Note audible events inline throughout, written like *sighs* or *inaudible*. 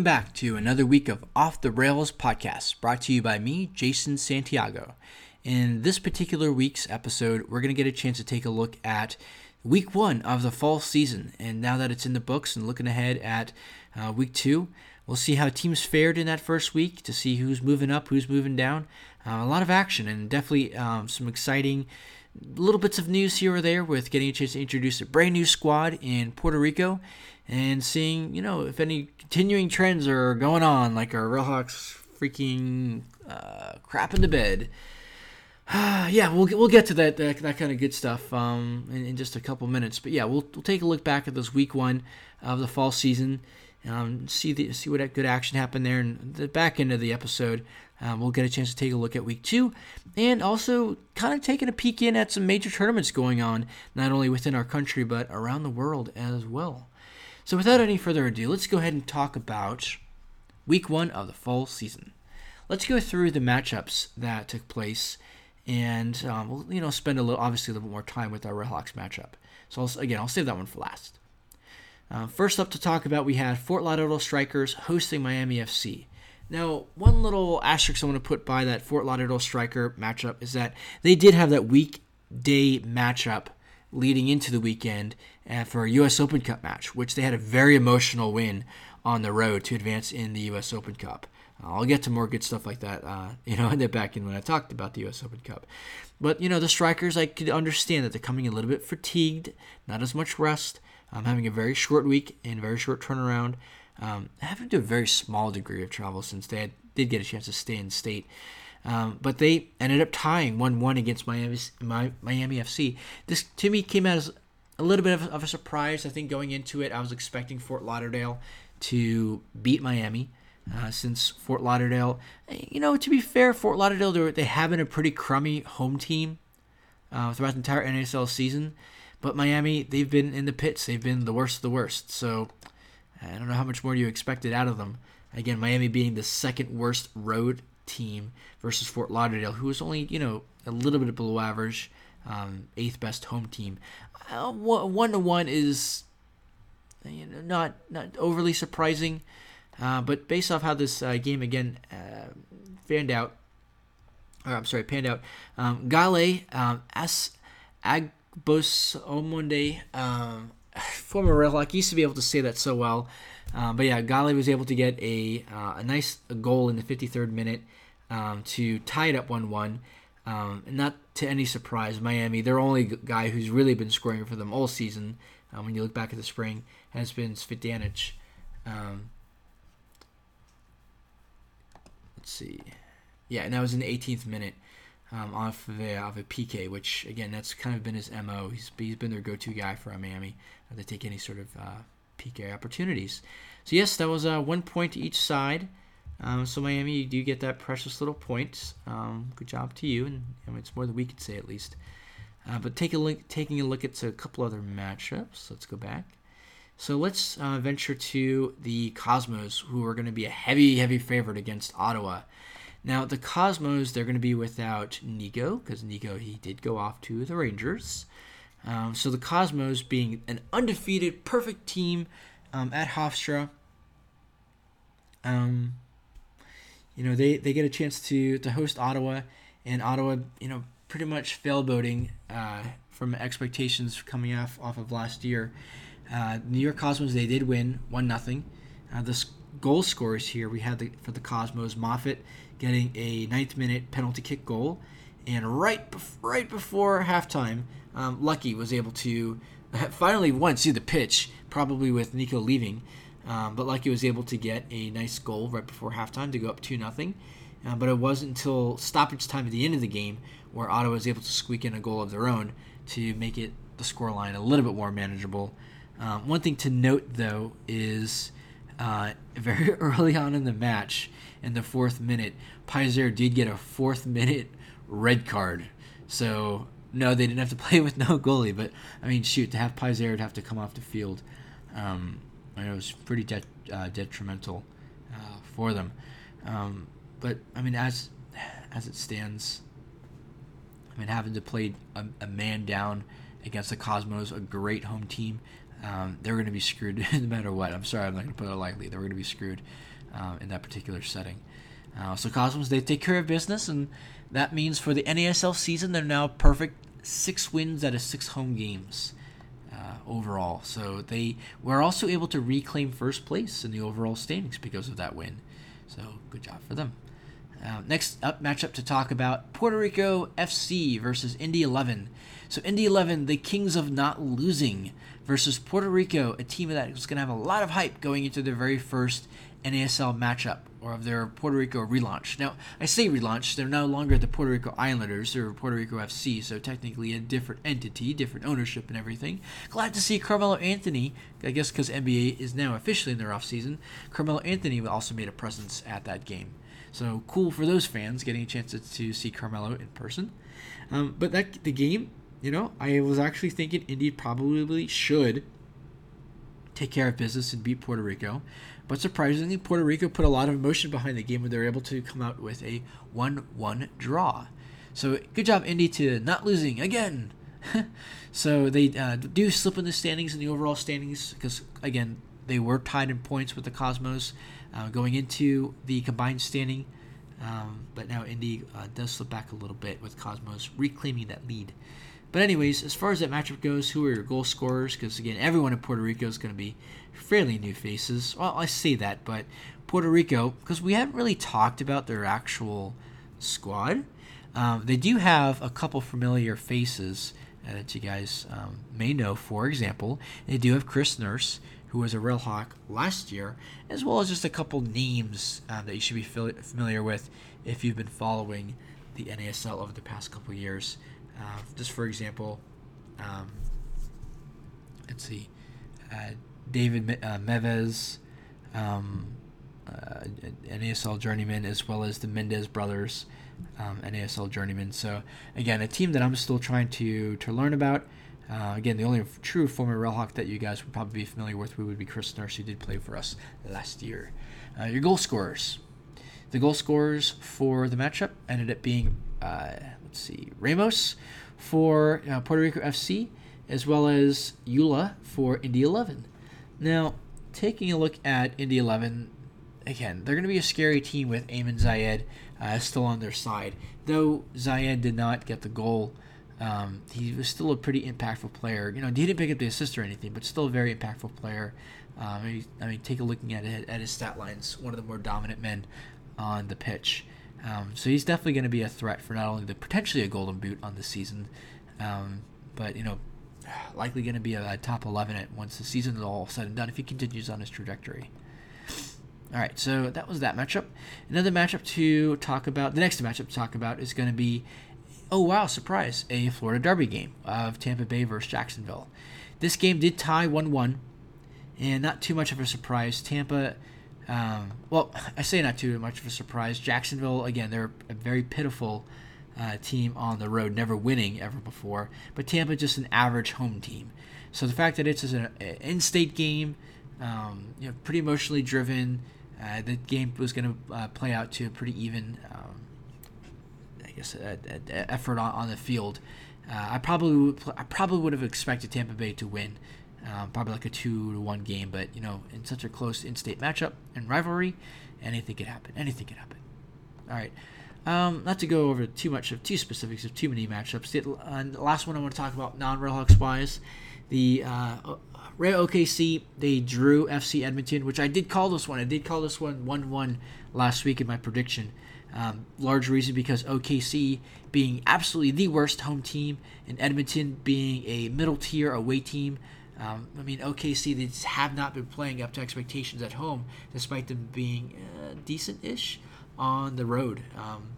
Welcome back to another week of Off the Rails podcast, brought to you by me, Jason Santiago. In this particular week's episode, we're going to get a chance to take a look at week one of the fall season. And now that it's in the books and looking ahead at uh, week two, we'll see how teams fared in that first week to see who's moving up, who's moving down. Uh, a lot of action and definitely um, some exciting little bits of news here or there with getting a chance to introduce a brand new squad in Puerto Rico and seeing, you know, if any continuing trends are going on, like our Railhawks freaking uh, crap in the bed. *sighs* yeah, we'll we'll get to that that, that kind of good stuff um, in, in, just a couple minutes. But yeah, we'll, we'll take a look back at this week one of the fall season, um, see the see what good action happened there, and the back end of the episode. Um, we'll get a chance to take a look at week two, and also kind of taking a peek in at some major tournaments going on, not only within our country but around the world as well. So, without any further ado, let's go ahead and talk about week one of the fall season. Let's go through the matchups that took place, and um, we'll you know spend a little, obviously, a little more time with our Railhawks matchup. So, I'll, again, I'll save that one for last. Uh, first up to talk about, we had Fort Lauderdale Strikers hosting Miami FC. Now, one little asterisk I want to put by that Fort Lauderdale Striker matchup is that they did have that weekday matchup leading into the weekend uh, for a U.S. Open Cup match, which they had a very emotional win on the road to advance in the U.S. Open Cup. Uh, I'll get to more good stuff like that, uh, *laughs* you know, in the back end when I talked about the U.S. Open Cup. But you know, the strikers, I could understand that they're coming a little bit fatigued, not as much rest, I'm um, having a very short week and very short turnaround, um, having to a very small degree of travel since they had, did get a chance to stay in state. Um, but they ended up tying 1 1 against Miami, Miami FC. This to me came as a little bit of, of, a surprise. I think going into it, I was expecting Fort Lauderdale to beat Miami. Uh, since Fort Lauderdale, you know, to be fair, Fort Lauderdale they have been a pretty crummy home team uh, throughout the entire NASL season, but Miami they've been in the pits. They've been the worst of the worst. So I don't know how much more you expected out of them. Again, Miami being the second worst road team versus Fort Lauderdale, who was only you know a little bit below average, um, eighth best home team. Uh, one to one is you know not not overly surprising, uh, but based off how this uh, game again uh, fanned out, or I'm sorry, panned out, um, Gale um, As Agbossoumonde, um, *laughs* former used to be able to say that so well. Uh, but yeah, Gale was able to get a, uh, a nice goal in the 53rd minute um, to tie it up 1 1. Um, not to any surprise, Miami, their only guy who's really been scoring for them all season, um, when you look back at the spring, has been Cvitanich. Um, let's see. Yeah, and that was in the 18th minute um, off of a, off a PK, which, again, that's kind of been his MO. He's, he's been their go to guy for Miami uh, to take any sort of uh, PK opportunities. So, yes, that was uh, one point to each side. Um, so Miami, you do get that precious little point. Um, good job to you, and I mean, it's more than we could say at least. Uh, but take a look, taking a look at a couple other matchups. Let's go back. So let's uh, venture to the Cosmos, who are going to be a heavy, heavy favorite against Ottawa. Now the Cosmos, they're going to be without Niko because Niko he did go off to the Rangers. Um, so the Cosmos being an undefeated, perfect team um, at Hofstra. Um, you know, they, they get a chance to, to host Ottawa, and Ottawa, you know, pretty much fail boating uh, from expectations coming off, off of last year. Uh, New York Cosmos, they did win 1 nothing. Uh, the goal scorers here, we had the, for the Cosmos, Moffat getting a ninth minute penalty kick goal. And right, right before halftime, um, Lucky was able to *laughs* finally one see the pitch, probably with Niko leaving, um, but Lucky was able to get a nice goal right before halftime to go up 2 0. Uh, but it wasn't until stoppage time at the end of the game where Ottawa was able to squeak in a goal of their own to make it the scoreline a little bit more manageable. Um, one thing to note, though, is uh, *laughs* very *laughs* early on in the match, in the fourth minute, Peiser did get a fourth minute red card. So, no, they didn't have to *laughs* play with no goalie. But, I mean, shoot, to have Peiser have to come off the field. Um, It was pretty de- uh, detrimental uh, for them. Um, but I mean, as as it stands, I mean, having to play a, a, man down against the Cosmos, a great home team, um, they're going to be screwed *laughs* no matter what. I'm sorry, I'm not going to put it lightly. They were going to be screwed um, in that particular setting. Uh, so Cosmos, they take care of business, and that means for the NASL season, they're now perfect six wins out of six home games uh, overall. So they were also able to reclaim first place in the overall standings because of that win. So good job for them. Uh, next up matchup to talk about Puerto Rico FC versus Indy 11. So Indy 11, the kings of not losing, versus Puerto Rico, a team that was going to have a lot of hype going into their very first NASL matchup or of their Puerto Rico relaunch. Now, I say relaunch, they're no longer the Puerto Rico Islanders, they're Puerto Rico FC, so technically a different entity, different ownership and everything. Glad to see Carmelo Anthony, I guess because NBA is now officially in their offseason, Carmelo Anthony also made a presence at that game. So cool for those fans getting a chance to, to see Carmelo in person. Um, but that the game, you know, I was actually thinking Indy probably should take care of business and beat Puerto Rico. But surprisingly, Puerto Rico put a lot of emotion behind the game when they were able to come out with a 1 1 draw. So good job, Indy, to not losing again. *laughs* so they uh, do slip in the standings in the overall standings because, again, they were tied in points with the Cosmos uh, going into the combined standing. Um, but now Indy uh, does slip back a little bit with Cosmos reclaiming that lead. But anyways, as far as that matchup goes, who are your goal scorers? Because again, everyone in Puerto Rico is going to be fairly new faces. Well, I say that, but Puerto Rico, because we haven't really talked about their actual squad. Um, they do have a couple familiar faces uh, that you guys um, may know. For example, they do have Chris Nurse, who was a Railhawk last year, as well as just a couple names uh, that you should be familiar with if you've been following the NASL over the past couple years. Uh, just for example, um, let's see, uh, David uh, Meves, um, uh, journeyman, as well as the Mendez brothers, um, NASL journeyman. So again, a team that I'm still trying to to learn about. Uh, again, the only true former Railhawk that you guys would probably be familiar with would be Chris Nurse, who did play for us last year. Uh, your goal scorers. The goal scorers for the matchup ended up being uh, let's see, Ramos for uh, Puerto Rico FC, as well as Eula for Indy 11. Now, taking a look at Indy 11, again, they're going to be a scary team with Eamon Zayed uh, still on their side. Though Zayed did not get the goal, um, he was still a pretty impactful player. You know, he didn't pick up the assist or anything, but still a very impactful player. Um, I mean, take a looking at it at his stat lines, one of the more dominant men on the pitch. Um, so he's definitely going to be a threat for not only the potentially a golden boot on the season, um, but you know, *sighs* likely going to be a, a, top 11 at once the season is all said and done if he continues on his trajectory. All right, so that was that matchup. Another matchup to talk about. The next matchup to talk about is going to be, oh wow, surprise, a Florida Derby game of Tampa Bay versus Jacksonville. This game did tie 1-1, and not too much of a surprise. Tampa um, well, I say not too much of a surprise. Jacksonville, again, they're a very pitiful uh, team on the road, never winning ever before. But Tampa, just an average home team. So the fact that it's an in-state game, um, you know, pretty emotionally driven. Uh, the game was going to uh, play out to a pretty even, um, I guess, a, a, a effort on, on, the field. Uh, I probably would, I probably would have expected Tampa Bay to win. Um, probably like a two to one game, but you know, in such a close in-state matchup and rivalry, anything could happen. Anything could happen. All right. Um, not to go over too much of too specifics of too many matchups. The, uh, the last one I want to talk about non-Railhawks wise, the uh, Ray OKC they drew FC Edmonton, which I did call this one. I did call this one one-one last week in my prediction. Um, large reason because OKC being absolutely the worst home team and Edmonton being a middle tier away team. Um, I mean, OKC they just have not been playing up to expectations at home, despite them being uh, decent-ish on the road. Um,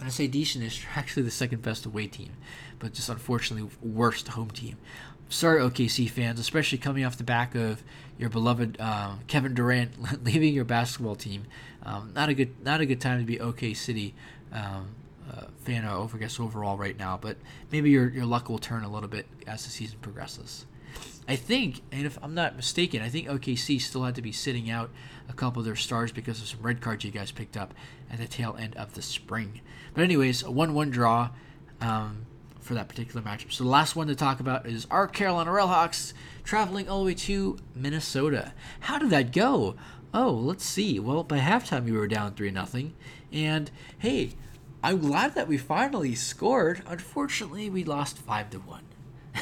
I say decent-ish, they're *laughs* actually the second best away team, but just unfortunately worst home team. Sorry, OKC fans, especially coming off the back of your beloved uh, Kevin Durant *laughs* leaving your basketball team. Um, not a good, not a good time to be OK City um, uh, fan I guess, overall right now. But maybe your your luck will turn a little bit as the season progresses. I think, and if I'm not mistaken, I think OKC still had to be sitting out a couple of their stars because of some red cards you guys picked up at the tail end of the spring. But anyways, a one-one draw. Um, for that particular matchup. So the last one to talk about is our Carolina Railhawks traveling all the way to Minnesota. How did that go? Oh, let's see. Well, by halftime we were down three nothing, and hey, I'm glad that we finally scored. Unfortunately, we lost five to one.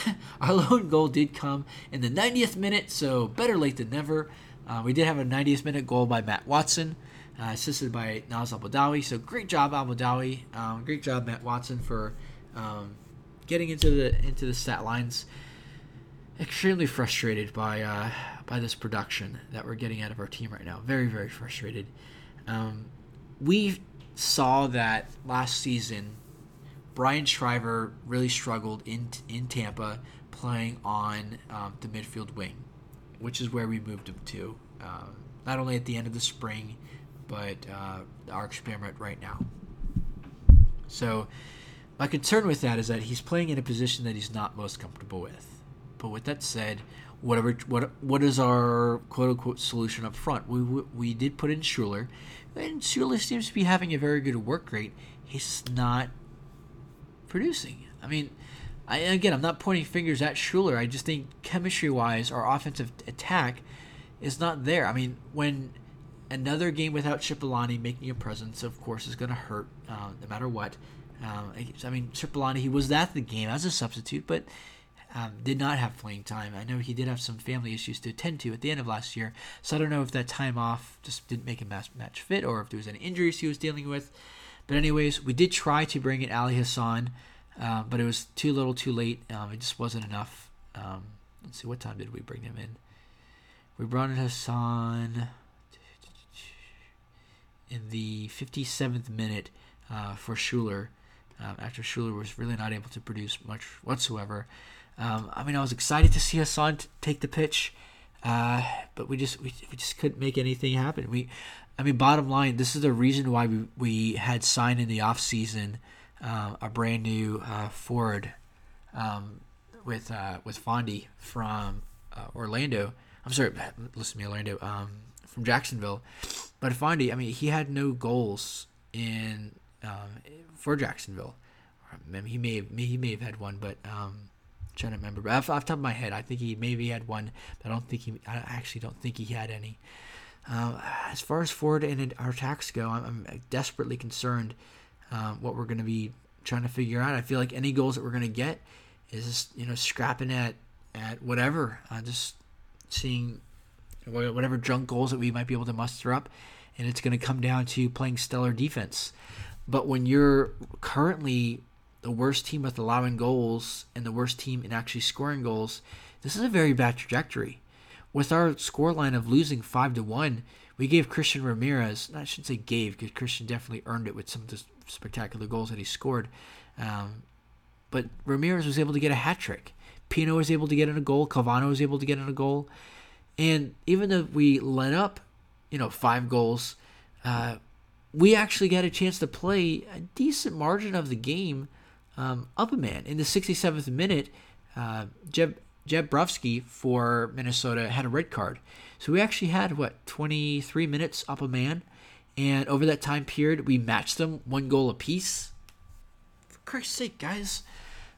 *laughs* Our lone goal did come in the 90th minute, so better late than never. Uh, we did have a 90th minute goal by Matt Watson, uh, assisted by Naz Albadawi. So great job, Albadawi. Um, great job, Matt Watson, for um, getting into the into the stat lines. Extremely frustrated by uh, by this production that we're getting out of our team right now. Very very frustrated. Um, we saw that last season. Brian Shriver really struggled in in Tampa playing on um, the midfield wing, which is where we moved him to. Um, not only at the end of the spring, but uh, our experiment right now. So, my concern with that is that he's playing in a position that he's not most comfortable with. But with that said, whatever what what is our quote unquote solution up front? We we, we did put in Schuler, and Schuler seems to be having a very good work rate. He's not producing. I mean, I, again, I'm not pointing fingers at Schuler. I just think chemistry wise, our offensive attack is not there. I mean, when another game without Shipalane making a presence, of course, is going to hurt uh, no matter what. Um, I mean, Shipalane, he was at the game as a substitute, but um, did not have playing time. I know he did have some family issues to attend to at the end of last year, so I don't know if that time off just didn't make him match, fit or if there was any injuries he was dealing with. But anyways, we did try to bring in Ali Hassan, uh, but it was too little, too late. Um, it just wasn't enough. Um, let's see, what time did we bring him in? We brought in Hassan in the 57th minute uh, for Schuler. Um, after Schuler was really not able to produce much whatsoever. Um, I mean, I was excited to see Hassan t- take the pitch, uh, but we just we, we just couldn't make anything happen. We, I mean, bottom line, this is the reason why we, we had signed in the off season uh, a brand new uh, forward um, with uh, with Fondy from uh, Orlando. I'm sorry, listen to me, Orlando um, from Jacksonville. But Fondy, I mean, he had no goals in um, for Jacksonville. He may have, he may have had one, but um, I'm trying to remember. But off, off top of my head, I think he maybe had one, but I don't think he. I actually don't think he had any. Uh, as far as forward and our attacks go, I'm, I'm desperately concerned um, what we're going to be trying to figure out. I feel like any goals that we're going to get is just, you know scrapping at at whatever, uh, just seeing whatever junk goals that we might be able to muster up, and it's going to come down to playing stellar defense. But when you're currently the worst team with allowing goals and the worst team in actually scoring goals, this is a very bad trajectory. With our scoreline of losing five to one, we gave Christian Ramirez. I should say gave because Christian definitely earned it with some of the spectacular goals that he scored. Um, but Ramirez was able to get a hat trick. Pinho was able to get in a goal. Calvano was able to get in a goal. And even though we let up, you know, five goals, uh, we actually got a chance to play a decent margin of the game um, up a man. In the 67th minute, uh, Jeb, Jeb for Minnesota had a red card. So we actually had, what, 23 minutes up a man. And over that time period, we matched them one goal apiece. For Christ's sake, guys.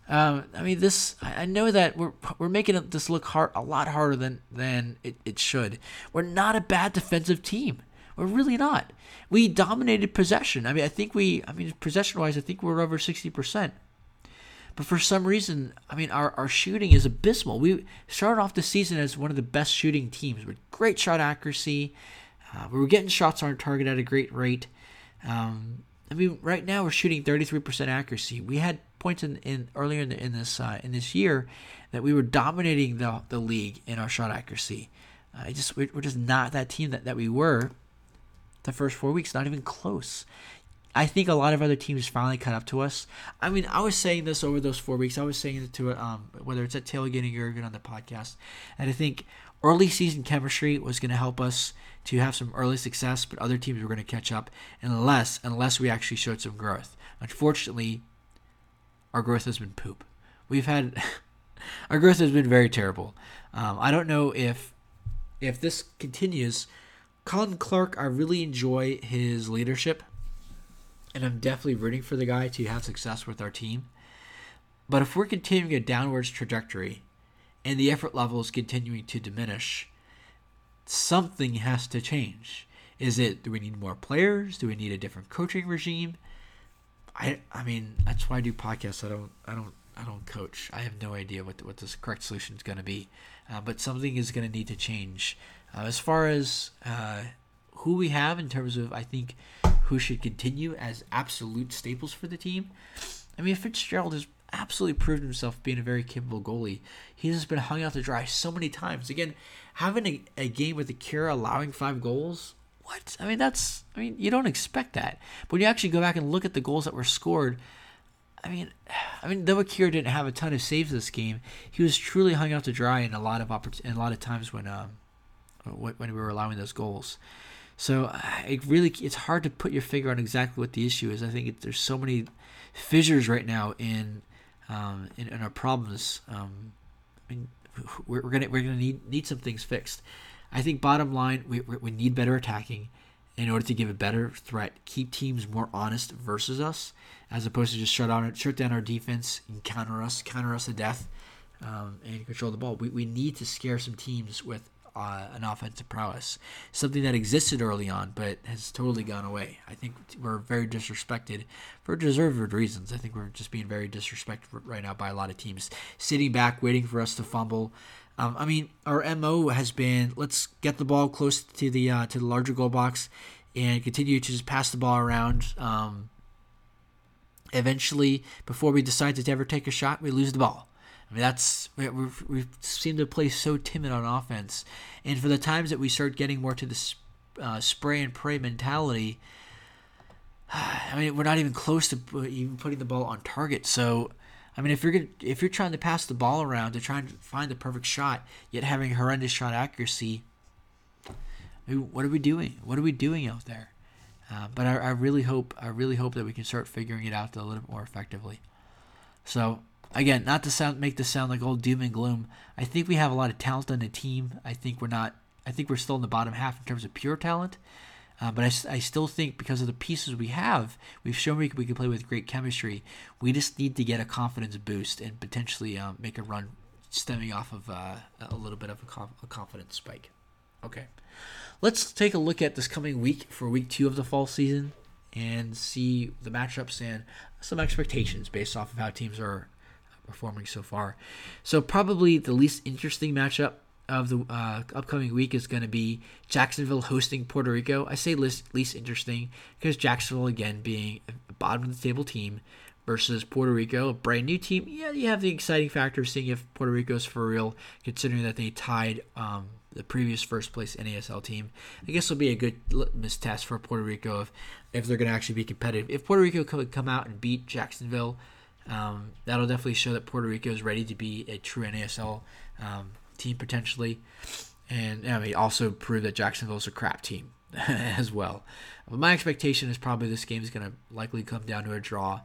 Um, I mean, this. I know that we're we're making this look hard, a lot harder than than it, it should. We're not a bad defensive team. We're really not. We dominated possession. I mean, I think we. I mean, possession wise, I think we're over sixty percent. But for some reason, I mean, our, our shooting is abysmal. We started off the season as one of the best shooting teams with great shot accuracy. Uh, we were getting shots on target at a great rate. Um, I mean, right now we're shooting 33% accuracy. We had points in, in earlier in, the, in this uh, in this year that we were dominating the, the league in our shot accuracy. Uh, just we're, we're, just not that team that, that we were the first four weeks. Not even close. I think a lot of other teams finally caught up to us. I mean, I was saying this over those four weeks. I was saying it to um, whether it's at tailgating or even on the podcast, and I think early season chemistry was going to help us to have some early success, but other teams were going to catch up unless unless we actually showed some growth. Unfortunately, our growth has been poop. We've had *laughs* our growth has been very terrible. Um, I don't know if if this continues. Colin Clarke, I really enjoy his leadership, and I'm definitely rooting for the guy to have success with our team. But if we're continuing a downwards trajectory and the effort level is continuing to diminish, something has to change. Is it do we need more players? Do we need a different coaching regime? I I mean that's why I do podcasts. I don't I don't I don't coach. I have no idea what the, what the correct solution is going to be, uh, but something is going to need to change. Uh, as far as uh, who we have in terms of I think who should continue as absolute staples for the team. I mean Fitzgerald has absolutely proved himself being a very capable goalie. He has been hung out to dry so many times. Again, having a, a game with Akira allowing five goals what? I mean, that's, I mean, you don't expect that. But when you actually go back and look at the goals that were scored, I mean, *sighs* I mean, though Akira didn't have a ton of saves this game, he was truly hung out to dry in a lot of oppor- in a lot of times when um when we were allowing those goals. So it really it's hard to put your finger on exactly what the issue is. I think it, there's so many fissures right now in um, in, in, our problems. Um, I mean, we're, we're gonna we're gonna need need some things fixed. I think bottom line, we, we need better attacking in order to give a better threat, keep teams more honest versus us, as opposed to just shut down shut down our defense and counter us, counter us to death, um, and control the ball. We, we need to scare some teams with uh, an offensive prowess, something that existed early on but has totally gone away. I think we're very disrespected for deserved reasons. I think we're just being very disrespected right now by a lot of teams, sitting back waiting for us to fumble. Um, I mean, our mo has been let's get the ball close to the uh, to the larger goal box and continue to just pass the ball around. Um, eventually, before we decide to ever take a shot, we lose the ball. I mean, that's we we seem to play so timid on offense, and for the times that we start getting more to the uh, spray and pray mentality, *sighs* I mean, we're not even close to even putting the ball on target. So I mean, if you're gonna, if you're trying to pass the ball around to try and find the perfect shot, yet having horrendous shot accuracy, I mean, what are we doing? What are we doing out there? Uh, but I, I, really hope I really hope that we can start figuring it out a little bit more effectively. So again, not to sound make this sound like old doom and gloom. I think we have a lot of talent on the team. I think we're not. I think we're still in the bottom half in terms of pure talent. Uh, but I, I still think because of the pieces we have, we've shown we, we can play with great chemistry. We just need to get a confidence boost and potentially um, make a run stemming off of uh, a little bit of a, a, confidence spike. Okay. Let's take a look at this coming week for week two of the fall season and see the matchups and some expectations based off of how teams are performing so far. So, probably the least interesting matchup of the uh, upcoming week is going to be Jacksonville hosting Puerto Rico. I say least, least interesting because Jacksonville, again, being a bottom of the table team versus Puerto Rico, a brand new team. Yeah, you have the exciting factor of seeing if Puerto Rico is for real, considering that they tied um, the previous first place NASL team. I guess it'll be a good litmus test for Puerto Rico if, if they're going to actually be competitive. If Puerto Rico could come out and beat Jacksonville, um, that'll definitely show that Puerto Rico is ready to be a true NASL um, team potentially, and I mean also prove that Jacksonville's a crap team *laughs* as well. But my expectation is probably this game is going to likely come down to a draw.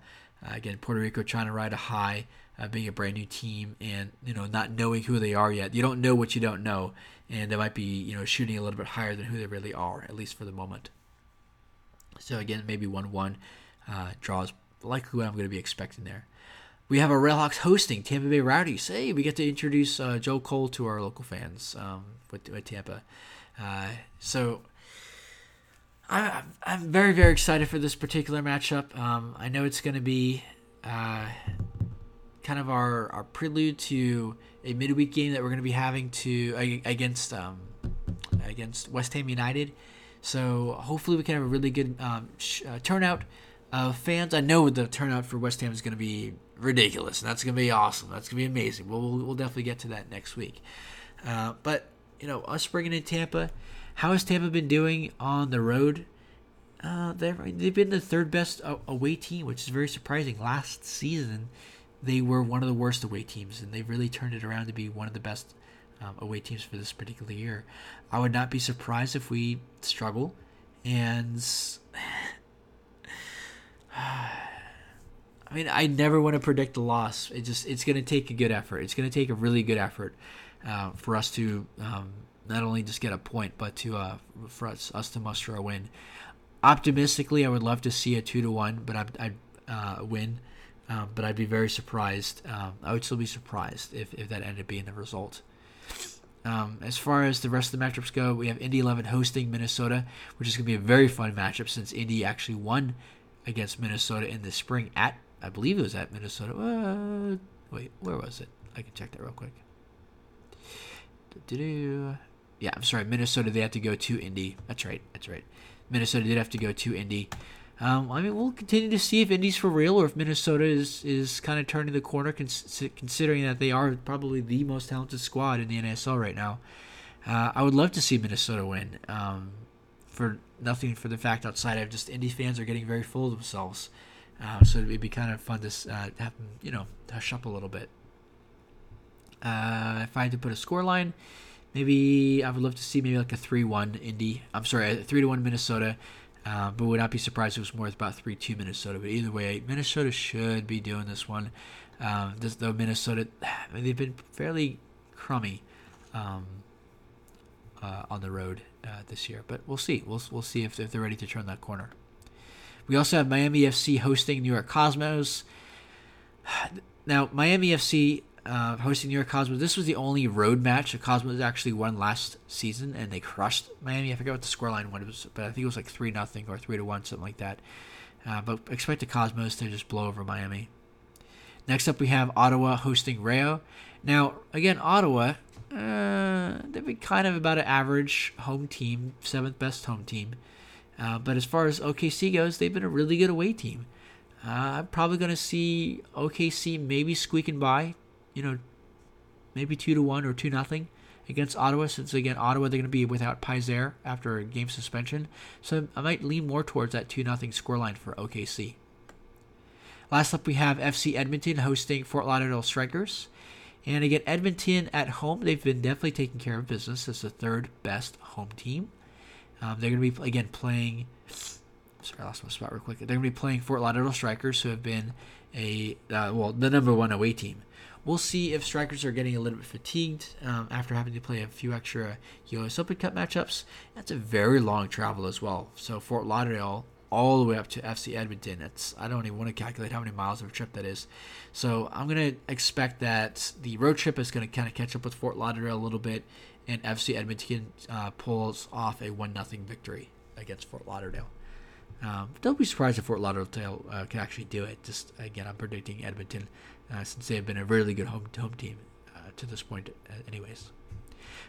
Uh, again, Puerto Rico trying to ride a high, uh, being a brand new team, and you know not knowing who they are yet. You don't know what you don't know, and they might be you know shooting a little bit higher than who they really are, at least for the moment. So again, maybe one-one uh, draws likely what I'm going to be expecting there we have our Railhawks hosting Tampa Bay Rowdies. Hey, we get to introduce uh, Joe Cole to our local fans um, with, with Tampa. Uh, so I, I'm very, very excited for this particular matchup. Um, I know it's going to be uh, kind of our, our prelude to a midweek game that we're going to be having to against um, against West Ham United. So hopefully we can have a really good um, sh- uh, turnout fans. I know the turnout for West Ham is going to be ridiculous. And that's going to be awesome. That's going to be amazing. We'll, we'll, we'll, definitely get to that next week. Uh, but, you know, us bringing in Tampa, how has Tampa been doing on the road? Uh, they've, they've been the third best away team, which is very surprising. Last season, they were one of the worst away teams, and they've really turned it around to be one of the best um, away teams for this particular year. I would not be surprised if we struggle. And *sighs* I mean, I never want to predict a loss. It just it's going to take a good effort. It's going to take a really good effort uh, for us to um, not only just get a point, but to uh, for us, us to muster a win. Optimistically, I would love to see a two to one, but I I uh, win. Um, but I'd be very surprised. Um, I would still be surprised if, if that ended up being the result. Um, as far as the rest of the matchups go, we have Indy 11 hosting Minnesota, which is going to be a very fun matchup since Indy actually won against Minnesota in the spring at, I believe it was at Minnesota. Uh, wait, where was it? I can check that real quick. Yeah, I'm sorry. Minnesota, they have to go to Indy. That's right. That's right. Minnesota did have to go to Indy. Um, I mean, we'll continue to see if Indy's for real or if Minnesota is, is kind of turning the corner, cons- considering that they are probably the most talented squad in the NASL right now. Uh, I would love to see Minnesota win. Um, for nothing for the fact outside of just indie fans are getting very full of themselves. Uh, so it'd be kind of fun to uh, have them, you know, hush up a little bit. Uh, if I had to put a score line, maybe I would love to see maybe like a 3 1 Indy. I'm sorry, a 3 1 Minnesota. Uh, but would not be surprised if it was more about 3 2 Minnesota. But either way, Minnesota should be doing this one. Um, this, though Minnesota, *sighs* they've been fairly crummy um, uh, on the road uh, this year. But we'll see. We'll, we'll see if, if they're ready to turn that corner. We also have Miami FC hosting New York Cosmos. *sighs* Now, Miami FC uh, hosting New York Cosmos. This was the only road match the Cosmos actually won last season, and they crushed Miami. I forget what the scoreline was, but I think it was like three nothing or three to one, something like that. Uh, but expect the Cosmos to just blow over Miami. Next up, we have Ottawa hosting Rayo. Now, again, Ottawa, uh, they've been kind of about an average home team, seventh best home team. Uh, but as far as OKC goes, they've been a really good away team. Uh, I'm probably going to see OKC maybe squeaking by you know, maybe two to one or two nothing against Ottawa. Since again, Ottawa they're going to be without Peiser after a game suspension, so I might lean more towards that two nothing scoreline for OKC. Last up, we have FC Edmonton hosting Fort Lauderdale Strikers. And again, Edmonton at home, they've been definitely taking care of business as the third best home team. Um, they're going to be, again, playing. Sorry, I lost my spot real quick. They're going to be playing Fort Lauderdale Strikers, who have been a, uh, well, the number one away team We'll see if strikers are getting a little bit fatigued um, after having to play a few extra US Open Cup matchups. That's a very long travel as well. So Fort Lauderdale all the way up to FC Edmonton. That's I don't even want to calculate how many miles of a trip that is. So I'm gonna expect that the road trip is gonna kind of catch up with Fort Lauderdale a little bit, and FC Edmonton uh, pulls off a one nothing victory against Fort Lauderdale. Um, don't be surprised if Fort Lauderdale uh, can actually do it. Just again, I'm predicting Edmonton uh, since they have been a really good home home team uh, to this point, uh, anyways.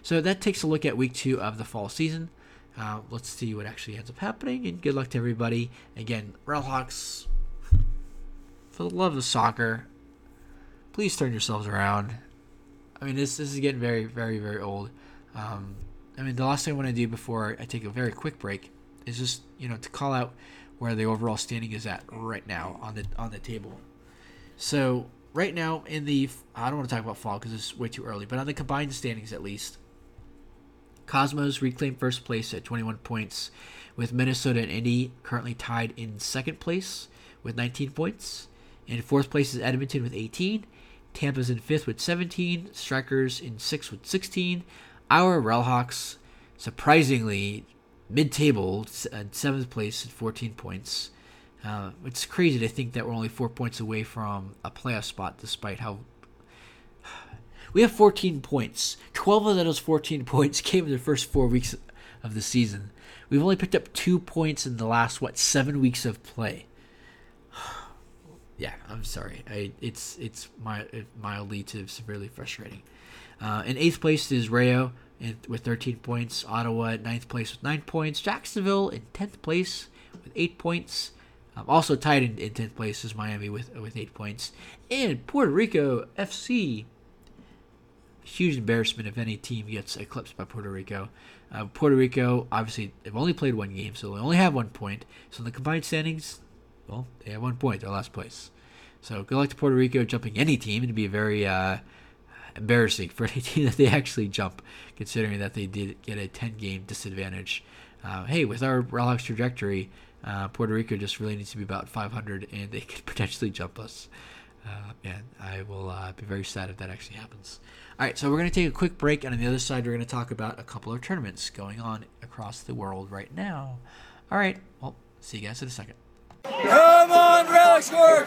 So that takes a look at week two of the fall season. Uh, let's see what actually ends up happening, and good luck to everybody. Again, Railhawks, for the love of soccer, please turn yourselves around. I mean, this this is getting very, very, very old. Um, I mean, the last thing I want to do before I take a very quick break is just you know to call out where the overall standing is at right now on the on the table. So right now in the I don't want to talk about fall because it's way too early, but on the combined standings at least, Cosmos reclaimed first place at 21 points, with Minnesota and Indy currently tied in second place with 19 points. In fourth place is Edmonton with 18. Tampa's in fifth with 17. Strikers in sixth with 16. Our Railhawks, surprisingly, mid-table at seventh place at 14 points. Uh, it's crazy to think that we're only four points away from a playoff spot, despite how *sighs* we have 14 points. 12 of those 14 *laughs* points came in the first four weeks of the season. We've only picked up two points in the last what seven weeks of play. *sighs* yeah, I'm sorry. I, it's it's mildly to severely frustrating. Uh, in eighth place is Rayo with 13 points. Ottawa ninth place with nine points. Jacksonville in 10th place with eight points. Um, also tied in, in 10th place is Miami with with eight points. And Puerto Rico FC. Huge embarrassment if any team gets eclipsed by Puerto Rico. Uh, Puerto Rico, obviously, they've only played one game, so they only have one point. So in the combined standings, well, they have one point. They're last place. So good luck to Puerto Rico jumping any team. It'd be very uh, embarrassing for *laughs* any team that they actually jump, considering that they did get a 10 game disadvantage. Uh, hey, with our Railhawks trajectory, uh, Puerto Rico just really needs to be about 500, *laughs* and they could potentially jump us. Uh, and I will uh, be very sad if that actually happens. All right, so we're going to take a quick break, and on the other side, we're going to talk about a couple of tournaments going on across the world right now. All right, well, see you guys in a second. Come on, Relic, score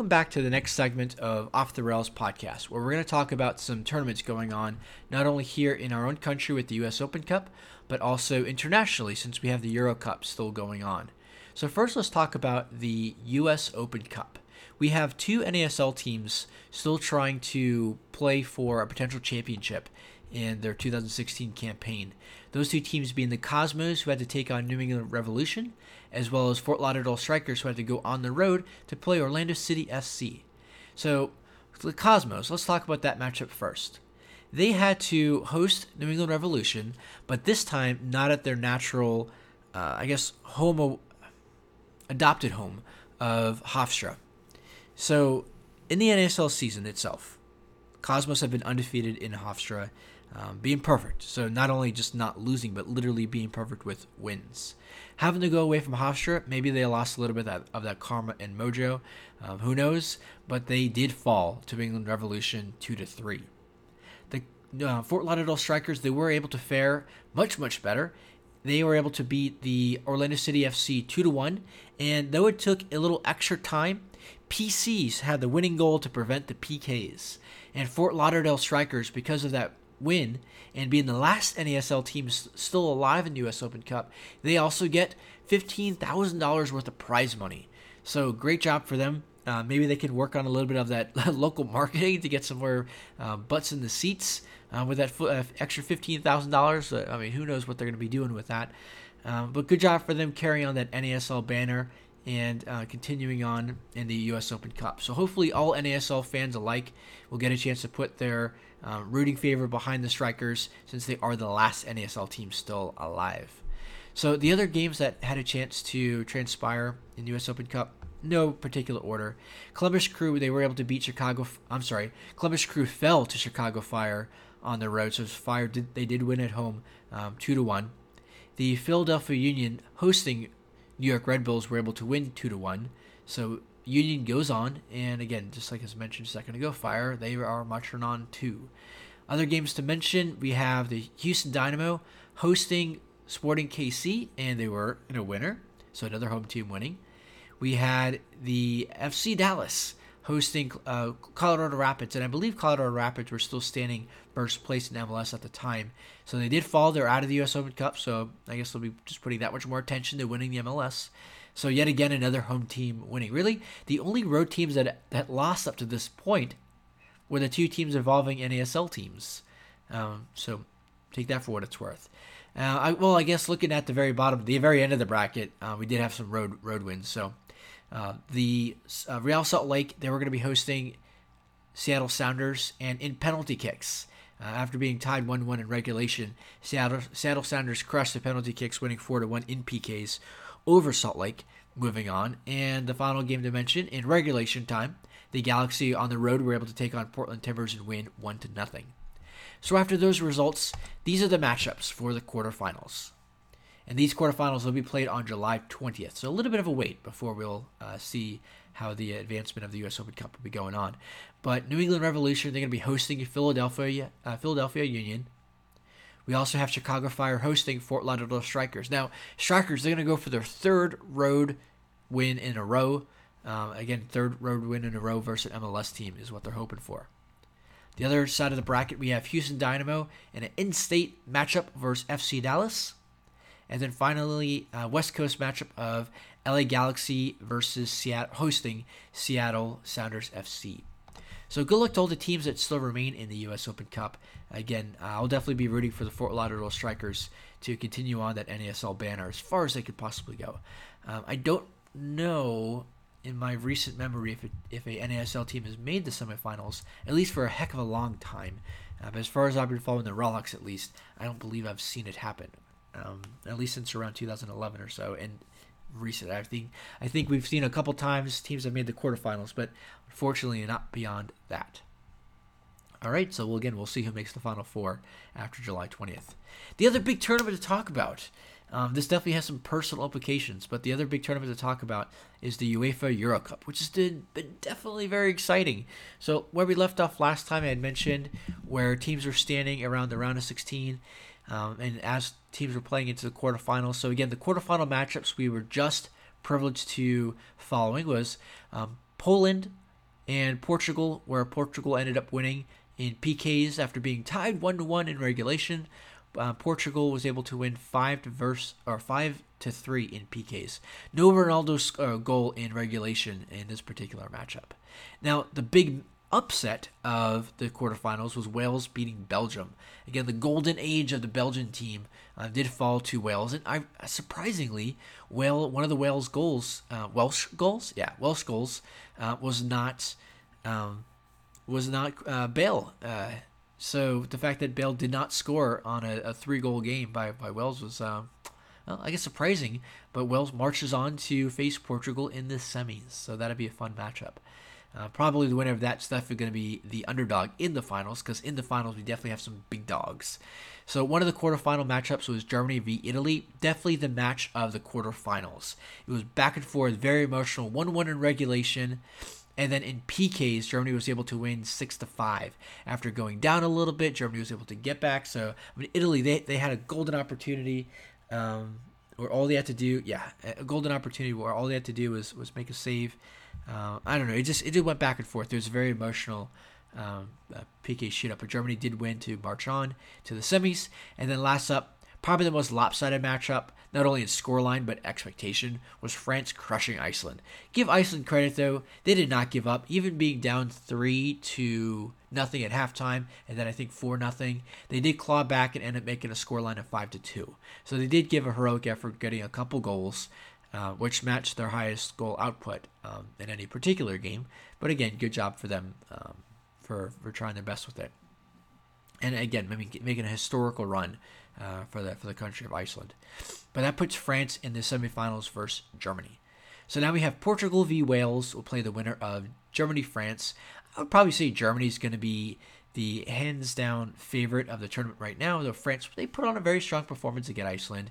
Welcome back to the next segment of Off the Rails podcast, where we're going to talk about some tournaments going on, not only here in our own country with the US Open Cup, but also internationally since we have the Euro Cup still going on. So, first, let's talk about the US Open Cup. We have two NASL teams still trying to play for a potential championship in their 2016 campaign. Those two teams being the Cosmos, who had to take on New England Revolution, as well as Fort Lauderdale Strikers, who had to go on the road to play Orlando City SC. So, the Cosmos, let's talk about that matchup first. They had to host New England Revolution, but this time not at their natural, uh, I guess, home, adopted home of Hofstra. So, in the NASL season itself, Cosmos have been undefeated in Hofstra, um, being perfect. So, not only just not losing, but literally being perfect with wins. Having to go away from Hofstra, maybe they lost a little bit of that, of that karma and mojo. Um, who knows? But they did fall to England Revolution 2 to 3 uh, Fort Lauderdale Strikers, they were able to fare much, much better. They were able to beat the Orlando City FC 2 to 1. And though it took a little extra time, PCs had the winning goal to prevent the PKs. And Fort Lauderdale Strikers, because of that win and being the last NASL team still alive in the US Open Cup, they also get $15,000 worth of prize money. So great job for them. Uh, maybe they can work on a little bit of that *laughs* local marketing to get some more uh, butts in the seats uh, with that uh, extra fifteen thousand dollars. Uh, I mean, who knows what they're going to be doing with that? Um, but good job for them carrying on that NASL banner and uh, continuing on in the U.S. Open Cup. So hopefully, all NASL fans alike will get a chance to put their uh, rooting favor behind the Strikers since they are the last NASL team still alive. So the other games that had a chance to transpire in the U.S. Open Cup no particular order. Columbus Crew they were able to beat Chicago. I'm sorry, Columbus Crew fell to Chicago Fire on the road. So Fire did they did win at home, um, two to one. The Philadelphia Union hosting New York Red Bulls were able to win two to one. So Union goes on, and again, just like I mentioned a second ago, Fire they are marching on two. Other games to mention, we have the Houston Dynamo hosting Sporting KC, and they were in a winner, so another home team winning. We had the FC Dallas hosting uh, Colorado Rapids, and I believe Colorado Rapids were still standing first place in MLS at the time. So they did fall. They're out of the U.S. Open Cup, so I guess they'll be just putting that much more attention to winning the MLS. So yet again, another home team winning. Really, the only road teams that that lost up to this point were the two teams involving NASL teams. Um, so take that for what it's worth. Uh, I, well, I guess looking at the very bottom, the very end of the bracket, uh, we did have some road road wins. So uh, the uh, Real Salt Lake, they were going to be hosting Seattle Sounders, and in penalty kicks, uh, after being tied 1 1 in regulation, Seattle, Seattle Sounders crushed the penalty kicks, winning 4 1 in PKs over Salt Lake. Moving on, and the final game to mention in regulation time, the Galaxy on the road were able to take on Portland Timbers and win 1 to nothing. So after those results, these are the matchups for the quarterfinals. And these quarterfinals will be played on July 20th. So a little bit of a wait before we'll uh, see how the advancement of the U.S. Open Cup will be going on. But New England Revolution, they're going to be hosting Philadelphia, uh, Philadelphia Union. We also have Chicago Fire hosting Fort Lauderdale Strikers. Now, Strikers, they're going to go for their third road win in a row. Um, again, third road win in a row versus an MLS team is what they're hoping for. The other side of the bracket, we have Houston Dynamo in an in-state matchup versus FC Dallas. And then finally, uh, West Coast matchup of LA Galaxy versus Seattle, hosting Seattle Sounders FC. So good luck to all the teams that still remain in the U.S. Open Cup. Again, I'll definitely be rooting for the Fort Lauderdale Strikers to continue on that NASL banner as far as they could possibly go. Um, I don't know in my recent memory if, it, if a NASL team has made the semifinals, at least for a heck of a long time. Uh, as far as I've been following the Railhawks, at least, I don't believe I've seen it happen um, at least since around 2011 or so. And recent, I think I think we've seen a couple times teams have made the quarterfinals, but unfortunately not beyond that. All right, so we'll, again we'll see who makes the final four after July 20th. The other big tournament to talk about. Um, this definitely has some personal implications, but the other big tournament to talk about is the UEFA Euro Cup, which has been, definitely very exciting. So, where we left off last time, I had mentioned where teams were standing around the round of 16, um, and as teams were playing into the quarterfinals. So, again, the quarterfinal matchups we were just privileged to following was um, Poland and Portugal, where Portugal ended up winning in PKs after being tied one to one in regulation uh, Portugal was able to win five to verse or five to three in PKs. No Ronaldo's uh, goal in regulation in this particular matchup. Now the big upset of the quarterfinals was Wales beating Belgium. Again, the golden age of the Belgian team uh, did fall to Wales, and I surprisingly, well, one of the Wales goals, uh, Welsh goals, yeah, Welsh goals, uh, was not um, was not uh, Bale. Uh, so the fact that Bale did not score on a, a three goal game by, by Wales was, um, well, I guess, surprising. But Wales marches on to face Portugal in the semis. So that'd be a fun matchup. Uh, probably the winner of that stuff is going to be the underdog in the finals because in the finals we definitely have some big dogs. So one of the quarterfinal matchups was Germany v Italy. Definitely the match of the quarterfinals. It was back and forth, very emotional, one-one in regulation. And then in PKs, Germany was able to win six to five. After going down a little bit, Germany was able to get back. So I mean, Italy, they, they had a golden opportunity, um, where all they had to do, yeah, a golden opportunity where all they had to do was was make a save. Uh, I don't know. It just it just went back and forth. It was a very emotional um, uh, PK shootout, but Germany did win to march on to the semis. And then last up, probably the most lopsided matchup not only in scoreline but expectation, was France crushing Iceland. Give Iceland credit though, they did not give up, even being down three to nothing at halftime, and then I think four nothing. They did claw back and end up making a scoreline of five to two. So they did give a heroic effort, getting a couple goals. Uh, which matched their highest goal output um, in any particular game. But again, good job for them um, for, for trying their best with it. And again, making a historical run uh, for the for the country of Iceland. But that puts France in the semifinals versus Germany. So now we have Portugal v Wales. We'll play the winner of Germany France. I would probably say Germany is going to be the hands down favorite of the tournament right now. Though France they put on a very strong performance against Iceland,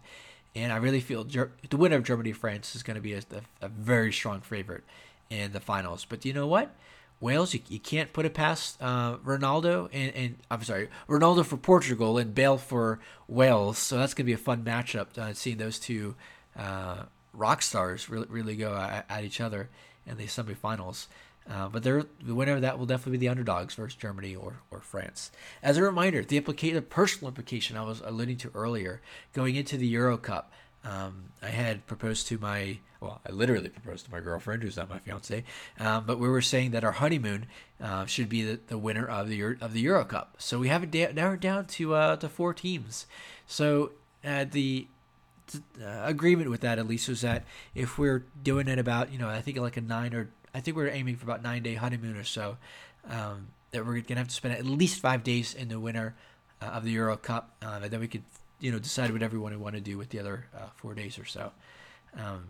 and I really feel Ger- the winner of Germany France is going to be a, a, a very strong favorite in the finals. But you know what? Wales, you, you can't put it past uh, Ronaldo and, and I'm sorry, Ronaldo for Portugal and Bale for Wales. So that's gonna be a fun matchup. Uh, seeing those two uh, rock stars really, really go at, at, each other in the semifinals. Uh, but they're, the winner of that will definitely be the underdogs versus Germany or, or France. As a reminder, the implication, the personal implication I was alluding to earlier, going into the Euro Cup, um, I had proposed to my well, I literally proposed to my girlfriend, who's not my fiance. Um, but we were saying that our honeymoon uh, should be the, the winner of the Euro, of the Euro Cup. So we have it da- narrowed down to uh, to four teams. So uh, the uh, agreement with that at least was that if we're doing it about you know I think like a nine or I think we're aiming for about nine day honeymoon or so. Um, that we're gonna have to spend at least five days in the winter uh, of the Euro Cup, uh, and then we could you know decide what everyone would want to do with the other four days or so. Um,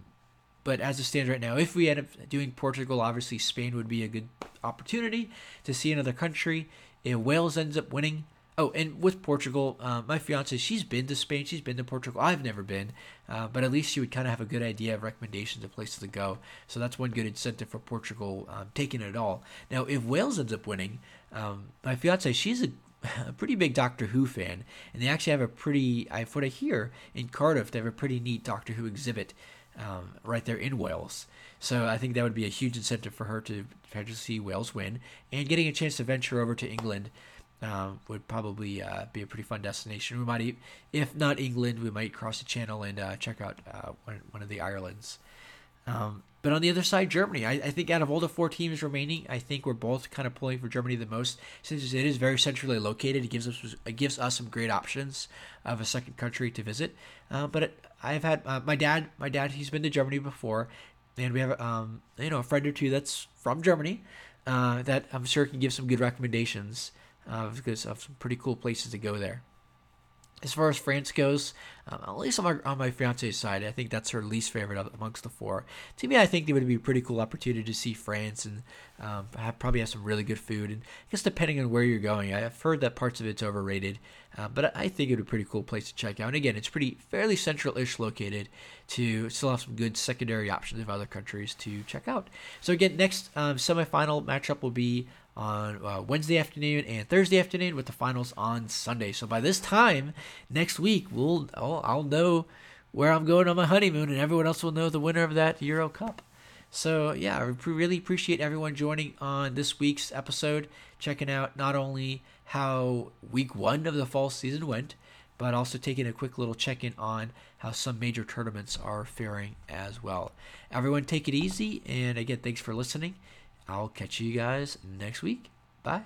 but as it stands right now, if we end up doing Portugal, obviously Spain would be a good opportunity to see another country. If Wales ends up winning, oh, and with Portugal, uh, my fiance, she's been to Spain, she's been to Portugal. I've never been, uh, but at least she would kind of have a good idea of recommendations of places to go. So that's one good incentive for Portugal um, taking it all. Now, if Wales ends up winning, um, my fiance, she's a *laughs* a pretty big Doctor Who fan, and they actually have a pretty, I what I hear in Cardiff, they have a pretty neat Doctor Who exhibit um, right there in Wales. So I think that would be a huge incentive for her to to see Wales win, and getting a chance to venture over to England um, would probably uh, be a pretty fun destination. We might, if not England, we might cross the channel and uh, check out uh, one, one of the Irelands. Um, but on the other side, Germany. I, I, think out of all the four teams remaining, I think we're both kind of pulling for Germany the most, since it is very centrally located. It gives us it gives us some great options of a second country to visit. Uh, but it, I've had uh, my dad. My dad, he's been to Germany before, and we have um, you know a friend or two that's from Germany uh, that I'm sure can give some good recommendations uh, because of some pretty cool places to go there. As far as France goes, um, at least on my, on my fiance's side, I think that's her least favorite of, amongst the four. To me, I think it would be a pretty cool opportunity to see France and um, have, probably have some really good food. And I guess depending on where you're going, I've heard that parts of it's overrated, uh, but I think it would be a pretty cool place to check out. And again, it's pretty fairly central-ish located to still have some good secondary options of other countries to check out. So again, next um, semifinal matchup will be on uh, Wednesday afternoon and Thursday afternoon with the finals on Sunday. So by this time next week, we'll I'll, I'll know where I'm going on my honeymoon, and everyone else will know the winner of that Euro Cup. So yeah, I really appreciate everyone joining on this week's episode, checking out not only how week one of the fall season went, but also taking a quick little check in on how some major tournaments are faring as well. Everyone, take it easy, and again, thanks for listening. I'll catch you guys next week. Bye.